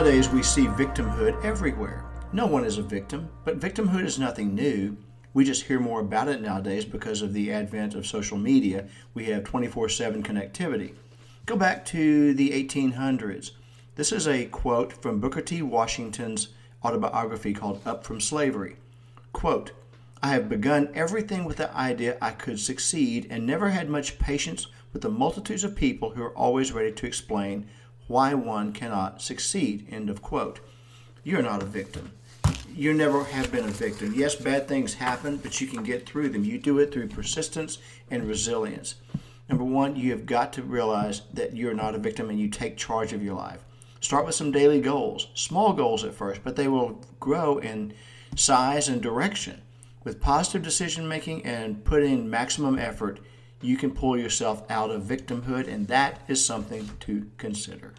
Nowadays, we see victimhood everywhere. No one is a victim, but victimhood is nothing new. We just hear more about it nowadays because of the advent of social media. We have 24 7 connectivity. Go back to the 1800s. This is a quote from Booker T. Washington's autobiography called Up from Slavery. Quote, I have begun everything with the idea I could succeed and never had much patience with the multitudes of people who are always ready to explain why one cannot succeed. End of quote. You're not a victim. You never have been a victim. Yes, bad things happen, but you can get through them. You do it through persistence and resilience. Number one, you have got to realize that you're not a victim and you take charge of your life. Start with some daily goals, small goals at first, but they will grow in size and direction. With positive decision making and putting maximum effort, you can pull yourself out of victimhood, and that is something to consider.